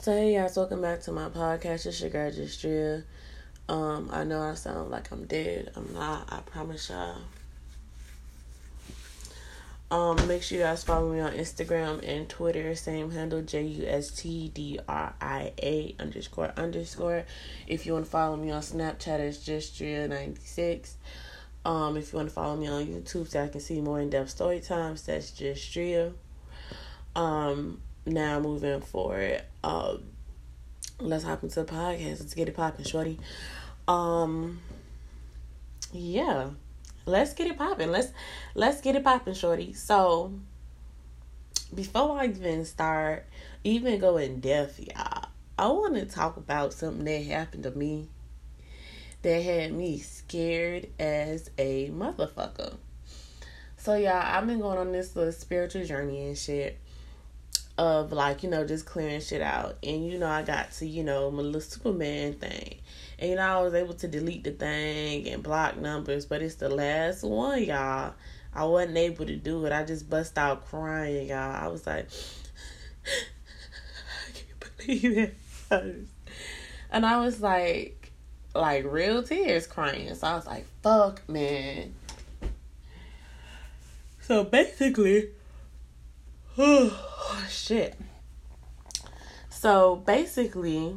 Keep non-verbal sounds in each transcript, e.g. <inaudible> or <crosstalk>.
So hey guys, welcome back to my podcast. It's your girl Justdria. Um, I know I sound like I'm dead. I'm not. I promise y'all. Um, make sure you guys follow me on Instagram and Twitter. Same handle J U S T D R I A underscore underscore. If you want to follow me on Snapchat, it's Justdria ninety six. Um, if you want to follow me on YouTube so I can see more in depth story times, that's Justdria. Um, now moving forward, um, let's hop into the podcast. Let's get it popping, shorty. Um, yeah, let's get it popping. Let's let's get it popping, shorty. So before I even start, even go in depth, y'all, I want to talk about something that happened to me that had me scared as a motherfucker. So y'all, I've been going on this little spiritual journey and shit of like, you know, just clearing shit out. And you know, I got to, you know, my little Superman thing. And you know, I was able to delete the thing and block numbers, but it's the last one, y'all. I wasn't able to do it. I just bust out crying, y'all. I was like, <laughs> I can't believe it. And I was like, like real tears crying. So I was like, fuck, man. So basically, <sighs> shit. So basically,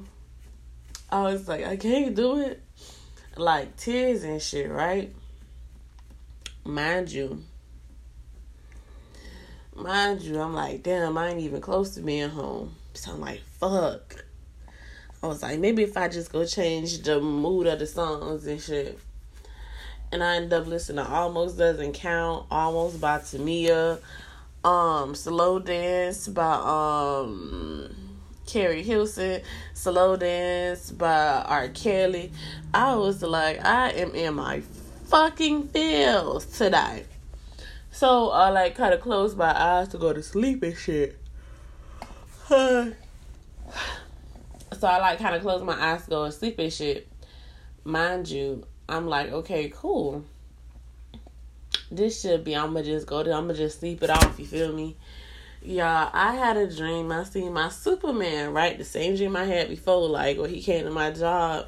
I was like, I can't do it. Like tears and shit, right? Mind you, mind you, I'm like, damn, I ain't even close to being home. So I'm like, fuck. I was like, maybe if I just go change the mood of the songs and shit. And I end up listening to Almost Doesn't Count, Almost by Tamia, um, Slow Dance by um Keri Hilson, Slow Dance by R. Kelly. I was like, I am in my fucking feels today. So I like kind of closed my eyes to go to sleep and shit. <sighs> so I like kind of closed my eyes to go to sleep and shit. Mind you, I'm like, okay, cool. This should be. I'ma just go to. I'ma just sleep it off. You feel me? Y'all, I had a dream. I seen my Superman, right? The same dream I had before, like when he came to my job.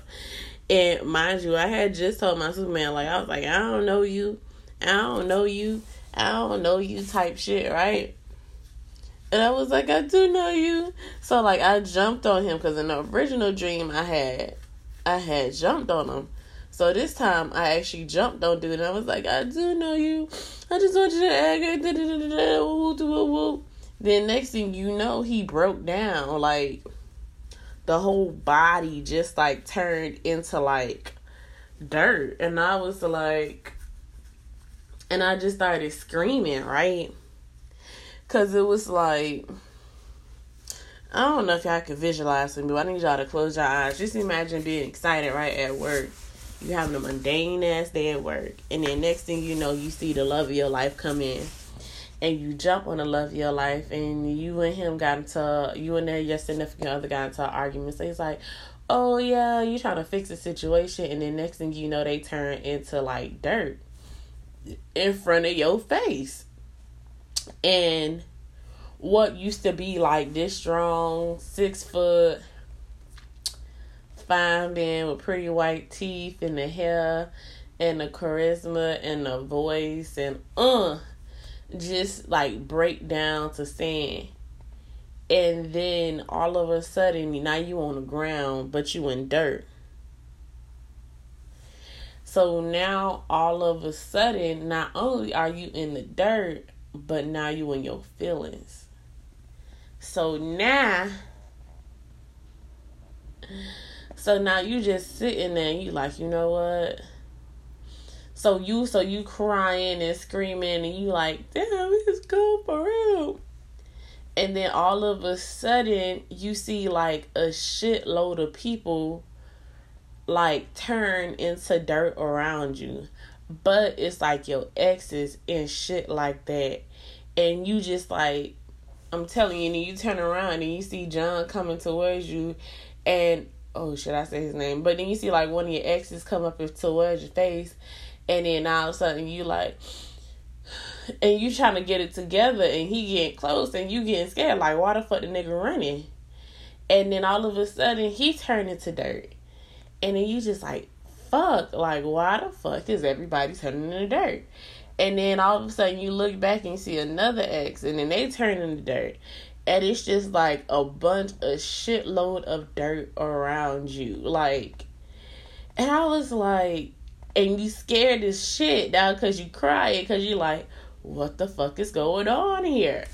And mind you, I had just told my Superman, like, I was like, I don't know you. I don't know you. I don't know you type shit, right? And I was like, I do know you. So, like, I jumped on him because in the original dream I had, I had jumped on him. So this time I actually jumped on dude and I was like, I do know you. I just want you to act. Then next thing you know, he broke down. Like the whole body just like turned into like dirt. And I was like, and I just started screaming, right? Cause it was like, I don't know if y'all can visualize me, but I need y'all to close your eyes. Just imagine being excited right at work you having a mundane ass day at work, and then next thing you know, you see the love of your life come in, and you jump on the love of your life, and you and him got into you and your significant other got into an argument. So he's like, "Oh yeah, you trying to fix the situation," and then next thing you know, they turn into like dirt in front of your face, and what used to be like this strong six foot fine man with pretty white teeth and the hair and the charisma and the voice and uh just like break down to sand. And then all of a sudden now you on the ground but you in dirt. So now all of a sudden not only are you in the dirt, but now you in your feelings. So now so now you just sitting there and you like, you know what? So you so you crying and screaming and you like, damn, it's cool for real. And then all of a sudden you see like a shitload of people like turn into dirt around you. But it's like your exes and shit like that. And you just like I'm telling you, and you turn around and you see John coming towards you and oh should I say his name? But then you see like one of your exes come up towards your face, and then all of a sudden you like, and you trying to get it together, and he getting close, and you getting scared. Like why the fuck the nigga running? And then all of a sudden he turned into dirt. And then you just like, fuck, like why the fuck is everybody turning into dirt? And then all of a sudden you look back and see another ex and then they turn into dirt. And it's just like a bunch of shitload of dirt around you. Like and I was like and you scared as shit now because you crying because you like, what the fuck is going on here?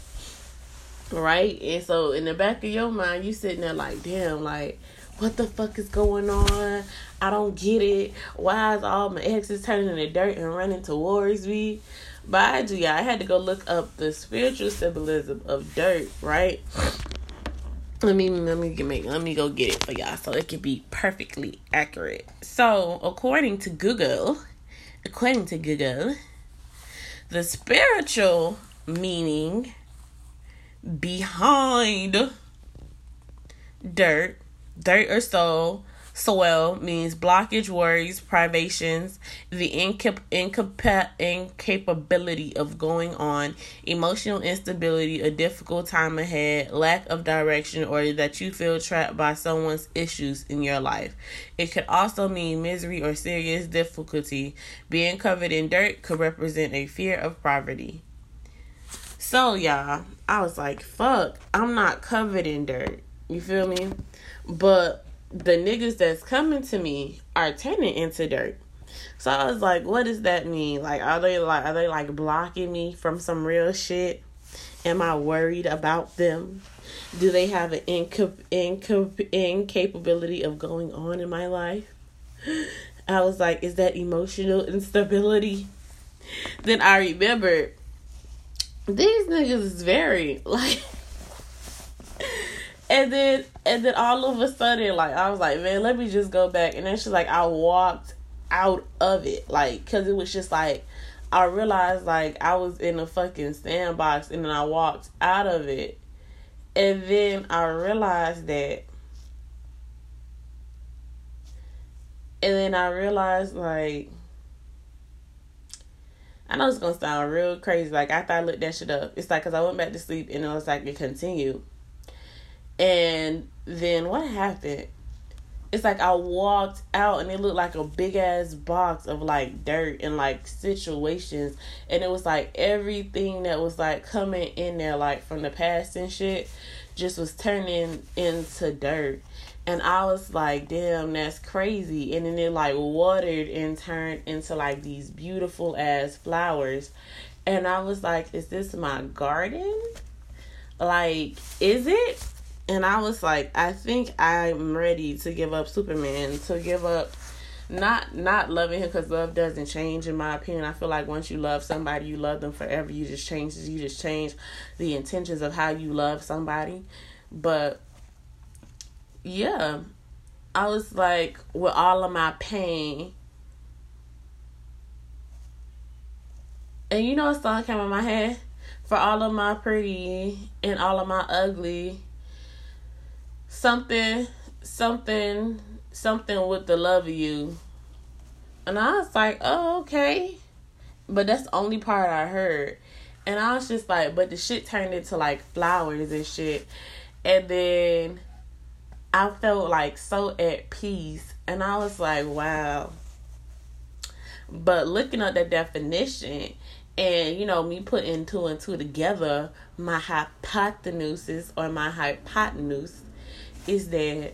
Right? And so in the back of your mind, you sitting there like, damn, like, what the fuck is going on? I don't get it. Why is all my exes turning into dirt and running towards me? But I do, yeah, I had to go look up the spiritual symbolism of dirt, right? Let me let me get make let me go get it for y'all so it can be perfectly accurate. So according to Google, according to Google, the spiritual meaning behind dirt, dirt or soul, soil means blockage, worries, privations, the incap- incapa- incapability of going on, emotional instability, a difficult time ahead, lack of direction, or that you feel trapped by someone's issues in your life. It could also mean misery or serious difficulty. Being covered in dirt could represent a fear of poverty. So, y'all, I was like, fuck, I'm not covered in dirt. You feel me? But the niggas that's coming to me are turning into dirt. So I was like, what does that mean? Like, are they like, are they like blocking me from some real shit? Am I worried about them? Do they have an inca- inca- incapability of going on in my life? I was like, is that emotional instability? Then I remembered these niggas is very <laughs> like and then and then all of a sudden like I was like, man, let me just go back and then she's like I walked out of it like cuz it was just like I realized like I was in a fucking sandbox and then I walked out of it. And then I realized that and then I realized like I know it's gonna sound real crazy. Like after I looked that shit up, it's like because I went back to sleep and it was like it continued. And then what happened? It's like I walked out and it looked like a big ass box of like dirt and like situations. And it was like everything that was like coming in there, like from the past and shit, just was turning into dirt. And I was like, damn, that's crazy. And then it like watered and turned into like these beautiful ass flowers. And I was like, is this my garden? Like, is it? And I was like, I think I'm ready to give up Superman, to give up not not loving him because love doesn't change in my opinion. I feel like once you love somebody you love them forever. You just change you just change the intentions of how you love somebody. But yeah i was like with all of my pain and you know a song came in my head? For all of my pretty and all of my ugly something, something, something with the love of you. And I was like, oh, okay. But that's the only part I heard. And I was just like, but the shit turned into like flowers and shit. And then I felt like so at peace. And I was like, wow. But looking at the definition and, you know, me putting two and two together, my hypotenuse or my hypotenuse is that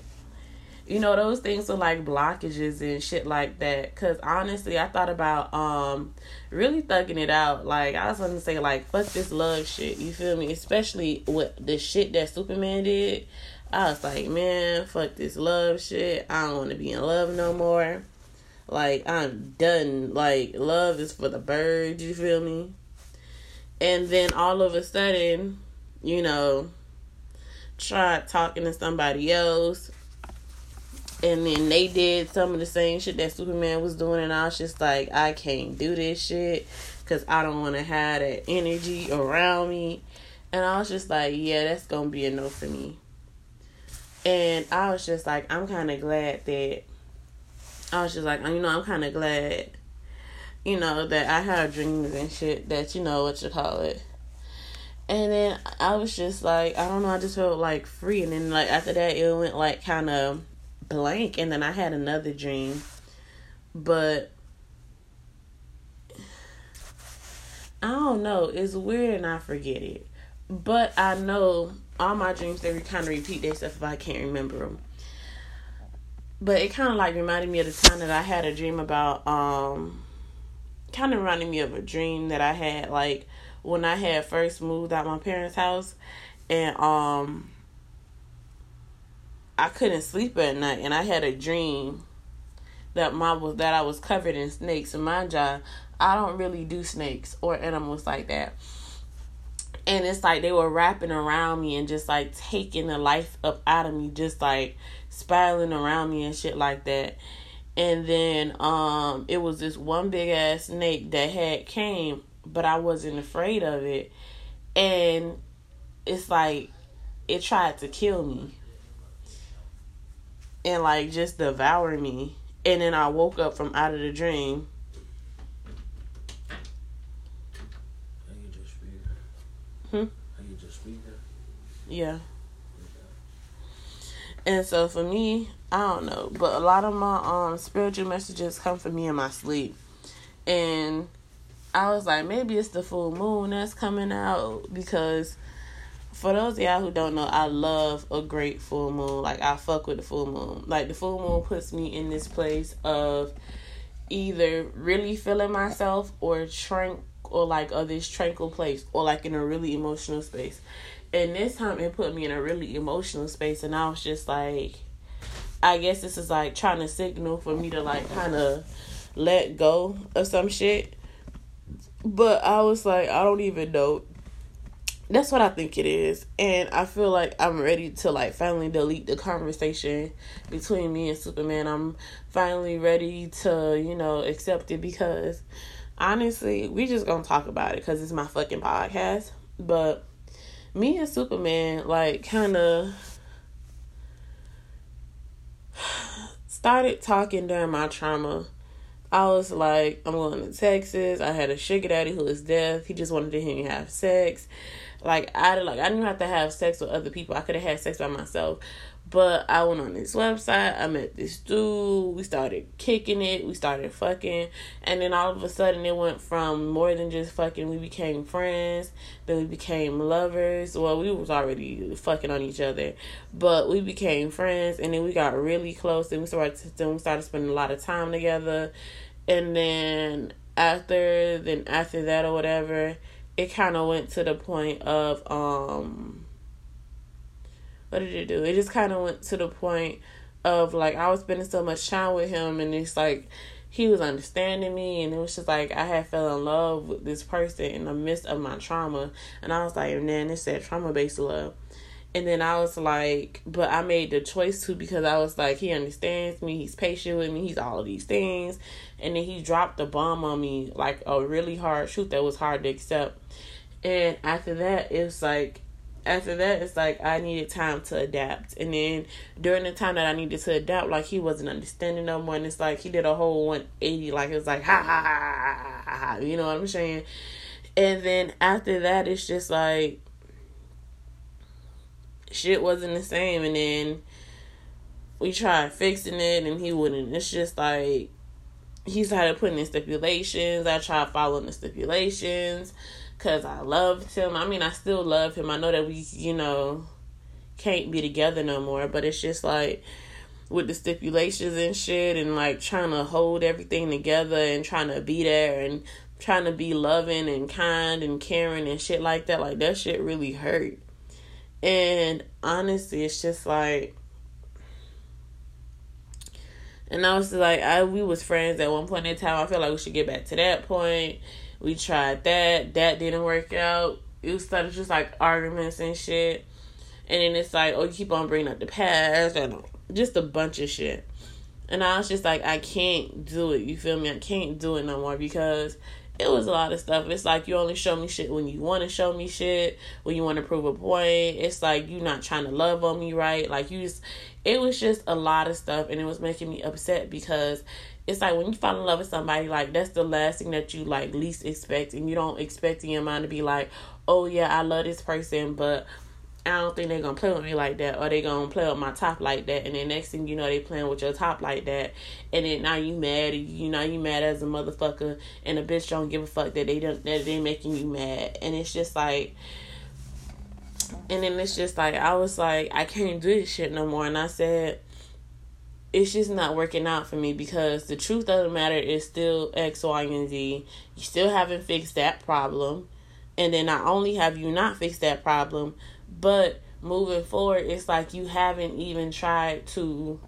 you know those things are like blockages and shit like that. Because honestly i thought about um really thugging it out. Like i was gonna say like fuck this love shit you feel me? Especially with the shit that superman did. I was like man fuck this love shit. I don't want to be in love no more. Like i'm done. Like love is for the birds you feel me? And then all of a sudden you know tried talking to somebody else and then they did some of the same shit that Superman was doing, and I was just like, I can't do this shit because I don't want to have that energy around me. And I was just like, yeah, that's gonna be a no for me. And I was just like, I'm kind of glad that I was just like, you know, I'm kind of glad, you know, that I have dreams and shit that you know what you call it. And then I was just like, I don't know, I just felt like free. And then like after that, it went like kind of blank. And then I had another dream, but I don't know. It's weird and I forget it. But I know all my dreams they kind of repeat themselves if I can't remember them. But it kind of like reminded me of the time that I had a dream about um kind of reminded me of a dream that I had like when I had first moved out my parents' house and um I couldn't sleep at night and I had a dream that my was that I was covered in snakes and mind you I don't really do snakes or animals like that. And it's like they were wrapping around me and just like taking the life up out of me just like spiraling around me and shit like that. And then um it was this one big ass snake that had came but i wasn't afraid of it and it's like it tried to kill me and like just devour me and then i woke up from out of the dream Hmm? Are you just speaking? Yeah. And so for me, I don't know, but a lot of my um spiritual messages come for me in my sleep. And I was like, maybe it's the full moon that's coming out because for those of y'all who don't know, I love a great full moon. Like I fuck with the full moon. Like the full moon puts me in this place of either really feeling myself or trank or like of this tranquil place or like in a really emotional space. And this time it put me in a really emotional space and I was just like I guess this is like trying to signal for me to like kind of let go of some shit. But I was like I don't even know that's what I think it is. And I feel like I'm ready to like finally delete the conversation between me and Superman. I'm finally ready to, you know, accept it because honestly, we just gonna talk about it because it's my fucking podcast. But me and Superman, like, kind of <sighs> started talking during my trauma. I was like, I'm going to Texas. I had a sugar daddy who was deaf. He just wanted to hear me have sex. Like I like I didn't have to have sex with other people. I could have had sex by myself. But I went on this website, I met this dude, we started kicking it, we started fucking, and then all of a sudden it went from more than just fucking, we became friends, then we became lovers. Well, we was already fucking on each other, but we became friends, and then we got really close, and we started, then we started spending a lot of time together, and then after, then after that or whatever, it kind of went to the point of, um, what did it do? It just kind of went to the point of like I was spending so much time with him, and it's like he was understanding me, and it was just like I had fell in love with this person in the midst of my trauma, and I was like, man, it's that trauma based love. And then I was like, but I made the choice to because I was like, he understands me, he's patient with me, he's all of these things. And then he dropped the bomb on me, like a really hard truth that was hard to accept. And after that, it was like after that, it's like I needed time to adapt. And then during the time that I needed to adapt, like he wasn't understanding no more. And it's like he did a whole 180. Like it was like, ha ha ha ha ha. you know what I'm saying? And then after that, it's just like shit wasn't the same. And then we tried fixing it and he wouldn't. It's just like he started putting in stipulations. I tried following the stipulations because I loved him. I mean, I still love him. I know that we, you know, can't be together no more, but it's just like with the stipulations and shit and like trying to hold everything together and trying to be there and trying to be loving and kind and caring and shit like that. Like that shit really hurt. And honestly, it's just like and I was like, I we was friends at one point in time. I feel like we should get back to that point. We tried that. That didn't work out. It started just like arguments and shit. And then it's like, oh, you keep on bringing up the past and just a bunch of shit. And I was just like, I can't do it. You feel me? I can't do it no more because it was a lot of stuff. It's like you only show me shit when you want to show me shit, when you want to prove a point. It's like you not trying to love on me right. Like you just, it was just a lot of stuff, and it was making me upset because it's like when you fall in love with somebody, like that's the last thing that you like least expect, and you don't expect in your mind to be like, oh yeah, I love this person, but I don't think they're gonna play with me like that, or they gonna play with my top like that. And then next thing you know, they playing with your top like that, and then now you mad, you know you mad as a motherfucker, and a bitch don't give a fuck that they don't that they making you mad, and it's just like. And then it's just like I was like I can't do this shit no more, and I said it's just not working out for me because the truth of the matter is still X, Y, and Z. You still haven't fixed that problem. And then not only have you not fixed that problem, but moving forward, it's like you haven't even tried to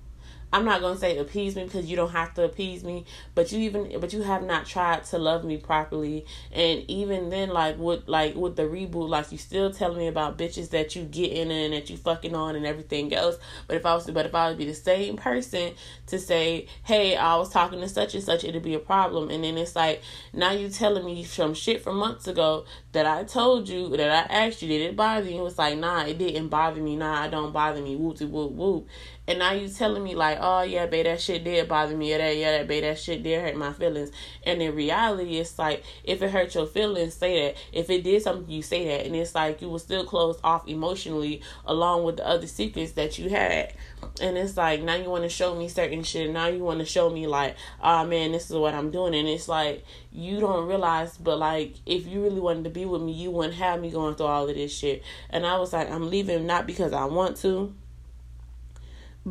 I'm not gonna say appease me because you don't have to appease me, but you even but you have not tried to love me properly. And even then, like with like with the reboot, like you still telling me about bitches that you get in and that you fucking on and everything else. But if I was but if I would be the same person to say, Hey, I was talking to such and such, it'd be a problem. And then it's like now you telling me some shit from months ago that I told you that I asked you, did it bother you? It was like, nah, it didn't bother me, nah, it don't bother me, whoop whoop whoop. And now you telling me like, oh yeah, babe, that shit did bother me, or that yeah, that babe, that shit did hurt my feelings. And in reality, it's like if it hurt your feelings, say that. If it did something, you say that. And it's like you were still closed off emotionally, along with the other secrets that you had. And it's like now you want to show me certain shit. Now you want to show me like, oh man, this is what I'm doing. And it's like you don't realize, but like if you really wanted to be with me, you wouldn't have me going through all of this shit. And I was like, I'm leaving not because I want to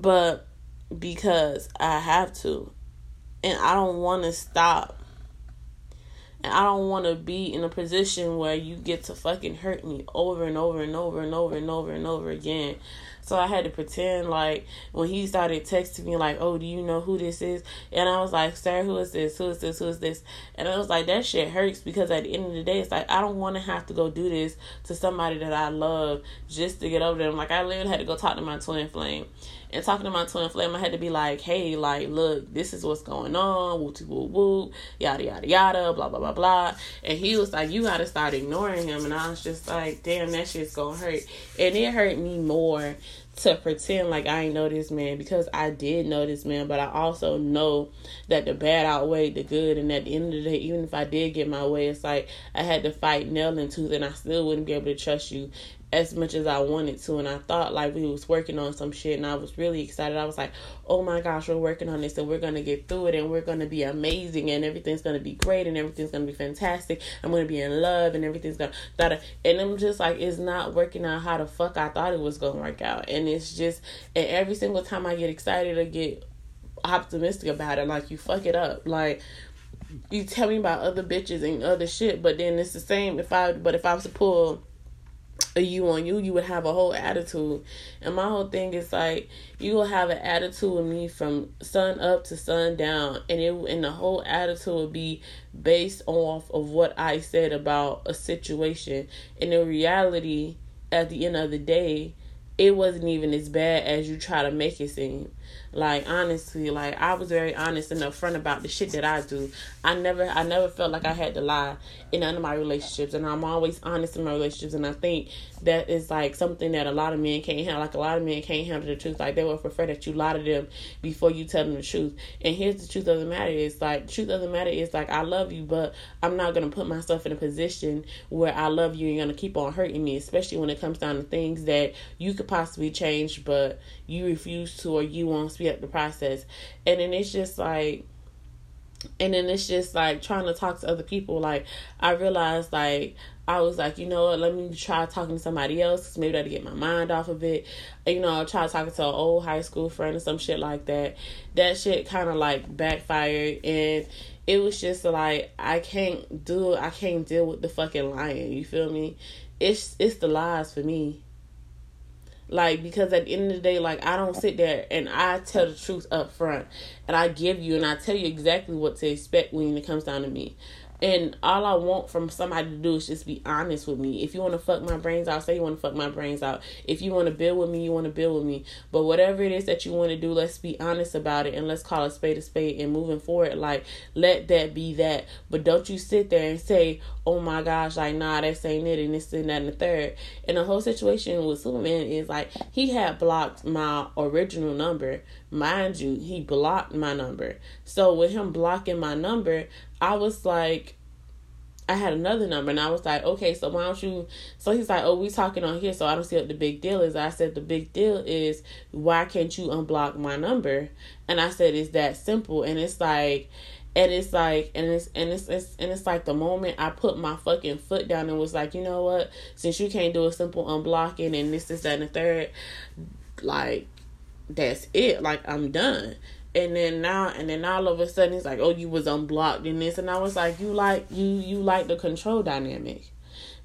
but because I have to. And I don't want to stop. And I don't want to be in a position where you get to fucking hurt me over and over and over and over and over and over again. So I had to pretend like when he started texting me like, "Oh, do you know who this is?" And I was like, "Sir, who is this? Who is this? Who is this?" And I was like, "That shit hurts because at the end of the day, it's like I don't want to have to go do this to somebody that I love just to get over them. Like I literally had to go talk to my twin flame, and talking to my twin flame, I had to be like, "Hey, like, look, this is what's going on. Woo woo woo, yada yada yada, blah blah blah blah." And he was like, "You gotta start ignoring him," and I was just like, "Damn, that shit's gonna hurt," and it hurt me more to pretend like I ain't know this man because I did know this man, but I also know that the bad outweighed the good. And at the end of the day, even if I did get my way, it's like I had to fight nail and tooth, and I still wouldn't be able to trust you as much as I wanted to. And I thought like we was working on some shit and I was really excited. I was like, oh my gosh, we're working on this and we're gonna get through it and we're gonna be amazing and everything's gonna be great and everything's gonna be fantastic. I'm gonna be in love and everything's gonna that and I'm just like it's not working out how the fuck I thought it was gonna work out. And it's just and every single time I get excited or get optimistic about it, like you fuck it up. Like you tell me about other bitches and other shit, but then it's the same if I but if I was to pull a you on you, you would have a whole attitude. And my whole thing is like you will have an attitude with me from sun up to sun down, and it and the whole attitude would be based off of what I said about a situation. And in reality, at the end of the day, it wasn't even as bad as you try to make it seem. Like honestly, like I was very honest and upfront about the shit that I do. I never I never felt like I had to lie in none of my relationships and I'm always honest in my relationships and I think that is like something that a lot of men can't handle. Like a lot of men can't handle the truth. Like they would prefer that you lie to them before you tell them the truth. And here's the truth of the matter is like truth of the matter is like I love you, but I'm not gonna put myself in a position where I love you and you're gonna keep on hurting me, especially when it comes down to things that you could possibly change but you refuse to or you won't speed up the process. And then it's just like and then it's just like trying to talk to other people. Like i realized like i was like you know what let me try talking to somebody else because maybe that'll get my mind off of it. You know I'll try talking to an old high school friend or some shit like that. That shit kind of like backfired. And it was just like i can't do i can't deal with the fucking lying you feel me? It's it's the lies for me like because at the end of the day like i don't sit there and i tell the truth up front. And i give you and i tell you exactly what to expect when it comes down to me and all I want from somebody to do is just be honest with me. If you want to fuck my brains out, say you want to fuck my brains out. If you want to build with me, you want to build with me. But whatever it is that you want to do, let's be honest about it and let's call a spade a spade. And moving forward, like let that be that. But don't you sit there and say, "Oh my gosh, like nah, that's ain't it," and this and that and the third. And the whole situation with Superman is like he had blocked my original number. Mind you, he blocked my number. So with him blocking my number, I was like, I had another number and I was like, okay, so why don't you? So he's like, oh, we talking on here, so I don't see what the big deal is. I said, the big deal is why can't you unblock my number? And I said, it's that simple. And it's like, and it's like, and it's and it's, it's and it's like the moment I put my fucking foot down and was like, you know what? Since you can't do a simple unblocking and this, this, that, and the third, like, that's it. Like I'm done and then now and then all of a sudden it's like oh you was unblocked and this. And i was like you like you you like the control dynamic.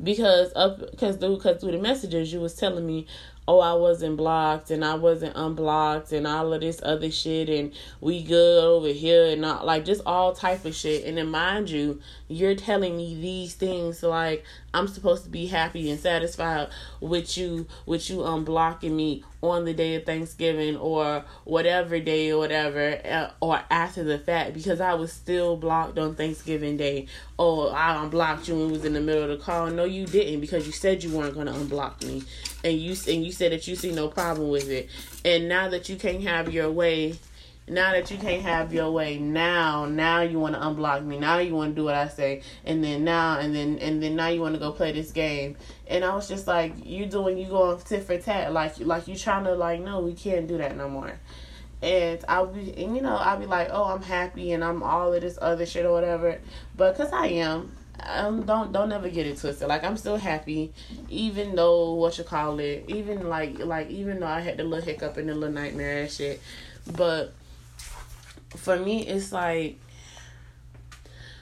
Because up because through because through the messages you was telling me oh i wasn't blocked and i wasn't unblocked and all of this other shit and we good over here and not like just all type of shit. And then mind you you're telling me these things like i'm supposed to be happy and satisfied with you with you unblocking me on the day of Thanksgiving or whatever day or whatever, uh, or after the fact because I was still blocked on Thanksgiving Day. Oh, I unblocked you and was in the middle of the call. No, you didn't because you said you weren't going to unblock me, and you and you said that you see no problem with it. And now that you can't have your way now that you can't have your way now now you want to unblock me now you want to do what i say and then now and then and then now you want to go play this game and i was just like you doing you going tit for tat like like you trying to like no we can't do that no more and I'll be, and you know, I'll be like, oh, I'm happy and I'm all of this other shit or whatever. But cause I am, um, don't don't never get it twisted. Like I'm still happy, even though what you call it, even like like even though I had the little hiccup and the little nightmare and shit. But for me, it's like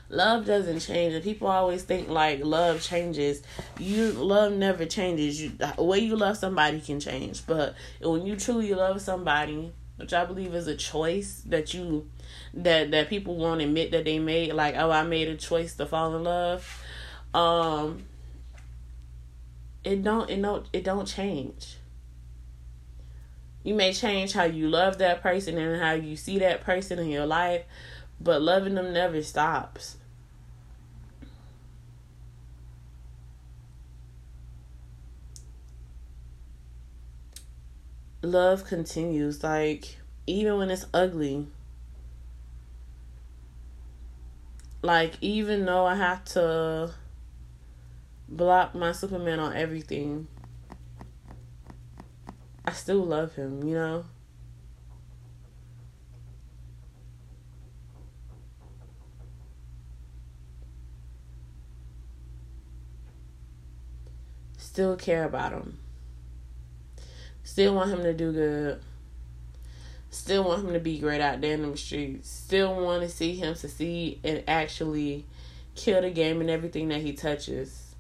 love doesn't change. And people always think like love changes. You love never changes. You the way you love somebody can change. But when you truly love somebody which i believe is a choice that you that that people won't admit that they made like oh i made a choice to fall in love um it don't it don't it don't change you may change how you love that person and how you see that person in your life, but loving them never stops. Love continues, like, even when it's ugly. Like, even though I have to block my Superman on everything I still love him, you know? Still care about him. Still want him to do good. Still want him to be great out there in the streets. Still want to see him succeed and actually kill the game and everything that he touches.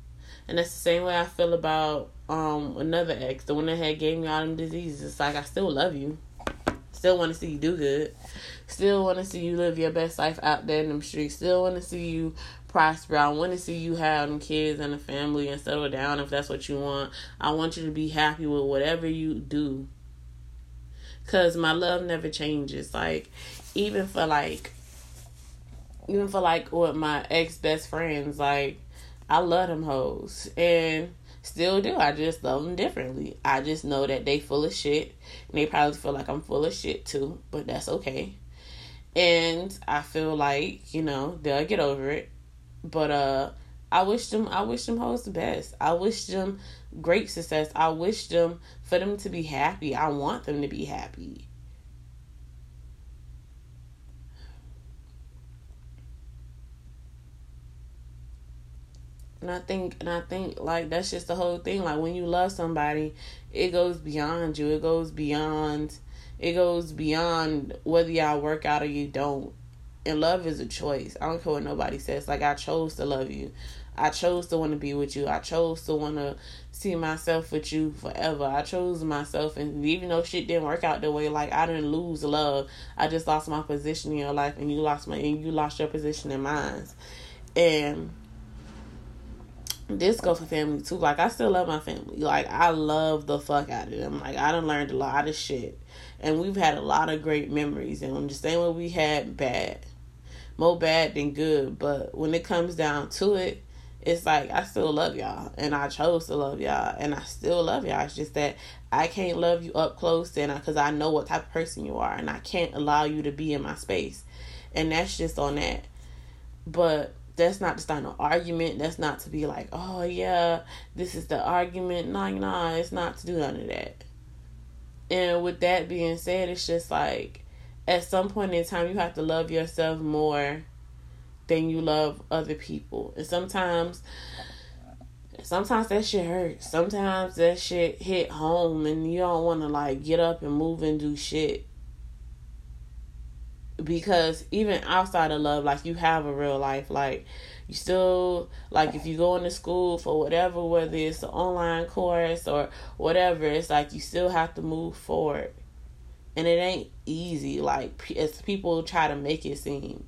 And that's the same way I feel about um another ex, the one that had gave me all them diseases. It's like I still love you. Still want to see you do good. Still want to see you live your best life out there in them streets. Still want to see you prosper. I want to see you have them kids and a family and settle down if that's what you want. I want you to be happy with whatever you do. Cause my love never changes. Like even for like even for like with my ex best friends, like I love them hoes. And Still do. I just love them differently. I just know that they full of shit. And they probably feel like I'm full of shit too. But that's okay. And I feel like, you know, they'll get over it. But uh I wish them I wish them hoes the best. I wish them great success. I wish them for them to be happy. I want them to be happy. And I think and I think like that's just the whole thing. Like when you love somebody, it goes beyond you. It goes beyond it goes beyond whether y'all work out or you don't. And love is a choice. I don't care what nobody says. Like I chose to love you. I chose to want to be with you. I chose to want to see myself with you forever. I chose myself, and even though shit didn't work out the way, like I didn't lose love. I just lost my position in your life, and you lost my, and you lost your position in mine. And this goes for family too. Like I still love my family. Like I love the fuck out of them. Like I done learned a lot of shit. And we've had a lot of great memories and I'm just saying what we had bad. More bad than good. But when it comes down to it, it's like I still love y'all and I chose to love y'all and I still love y'all. It's just that I can't love you up close and because I, I know what type of person you are and I can't allow you to be in my space. And that's just on that. But that's not to start an argument. That's not to be like, oh yeah, this is the argument. Nah, nah, it's not to do none of that. And with that being said, it's just like at some point in time you have to love yourself more than you love other people. And sometimes sometimes that shit hurts. Sometimes that shit hit home and you don't want to like get up and move and do shit because even outside of love like you have a real life like you still like if you go into school for whatever whether it's an online course or whatever it's like you still have to move forward and it ain't easy like as people try to make it seem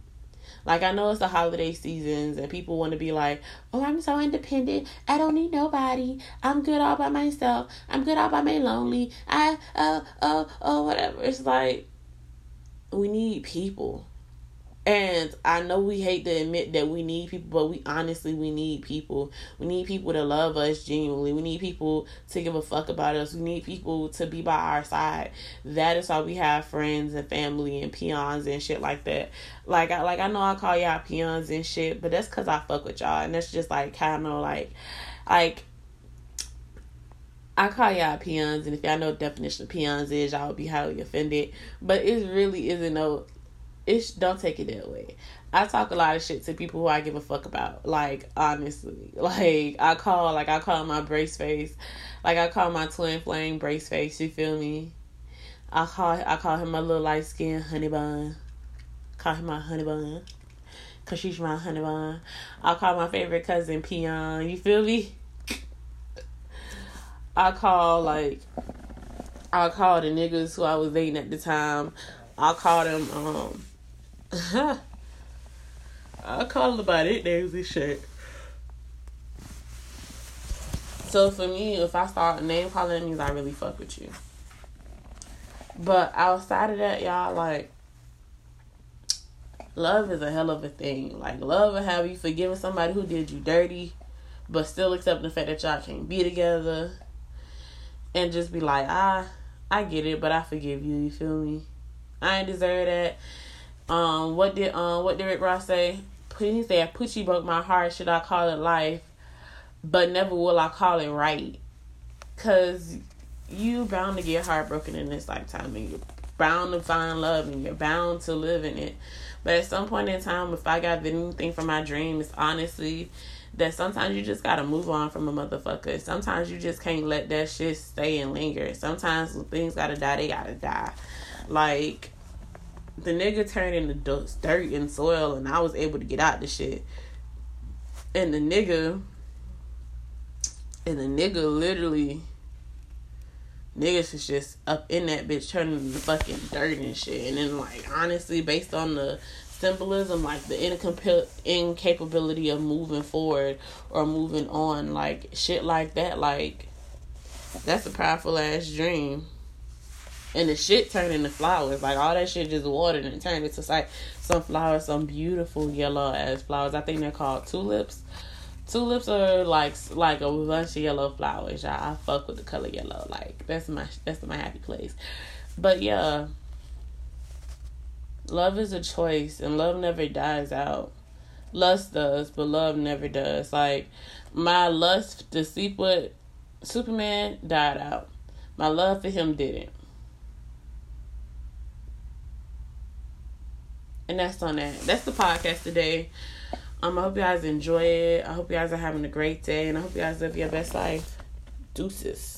like I know it's the holiday seasons and people want to be like, "Oh, I'm so independent. I don't need nobody. I'm good all by myself. I'm good all by my lonely. I uh uh uh whatever." It's like we need people. And I know we hate to admit that we need people, but we honestly we need people. We need people to love us genuinely. We need people to give a fuck about us. We need people to be by our side. That is why we have friends and family and peons and shit like that. Like I like I know I call y'all peons and shit, but that's cause I fuck with y'all and that's just like kinda like like I call y'all peons, and if y'all know what definition of peons is, y'all would be highly offended. But it really isn't no. It's don't take it that way. I talk a lot of shit to people who I give a fuck about. Like honestly, <laughs> like I call like I call my brace face, like I call my twin flame brace face. You feel me? I call I call him my little light skin honey bun. Call him my honey bun, cause she's my honey bun. I call my favorite cousin peon. You feel me? I call like I call the niggas who I was dating at the time. I call them um <laughs> I call them by their names and shit. So for me, if I start name calling, that means I really fuck with you. But outside of that, y'all, like, love is a hell of a thing. Like, love will have you forgiving somebody who did you dirty, but still accepting the fact that y'all can't be together and just be like, ah, I get it, but I forgive you. You feel me? I ain't deserve that. Um, what did um what did Rick Ross say? He said, "Poochie broke my heart. Should I call it life? But never will I call it right, cause you bound to get heartbroken in this lifetime, and you're bound to find love, and you're bound to live in it. But at some point in time, if I got anything from my dream, it's honestly that sometimes you just gotta move on from a motherfucker. Sometimes you just can't let that shit stay and linger. Sometimes things gotta die, they gotta die. Like the nigga turned into dirt and soil, and I was able to get out the shit. And the nigga, and the nigga literally, niggas is just up in that bitch turning into fucking dirt and shit. And then like honestly, based on the symbolism, like the incompa- incapability of moving forward or moving on, like shit like that, like that's a powerful ass dream. And the shit turned into flowers, like all that shit just watered and turned into like some flowers, some beautiful yellow ass flowers. I think they're called tulips. Tulips are like like a bunch of yellow flowers. y'all. I fuck with the color yellow. Like that's my that's my happy place. But yeah, Love is a choice and love never dies out. Lust does, but love never does. Like my lust to sleep with Superman died out. My love for him didn't. And that's on that. That's the podcast today. Um, I hope you guys enjoy it. I hope you guys are having a great day, and I hope you guys live your best life. Deuces.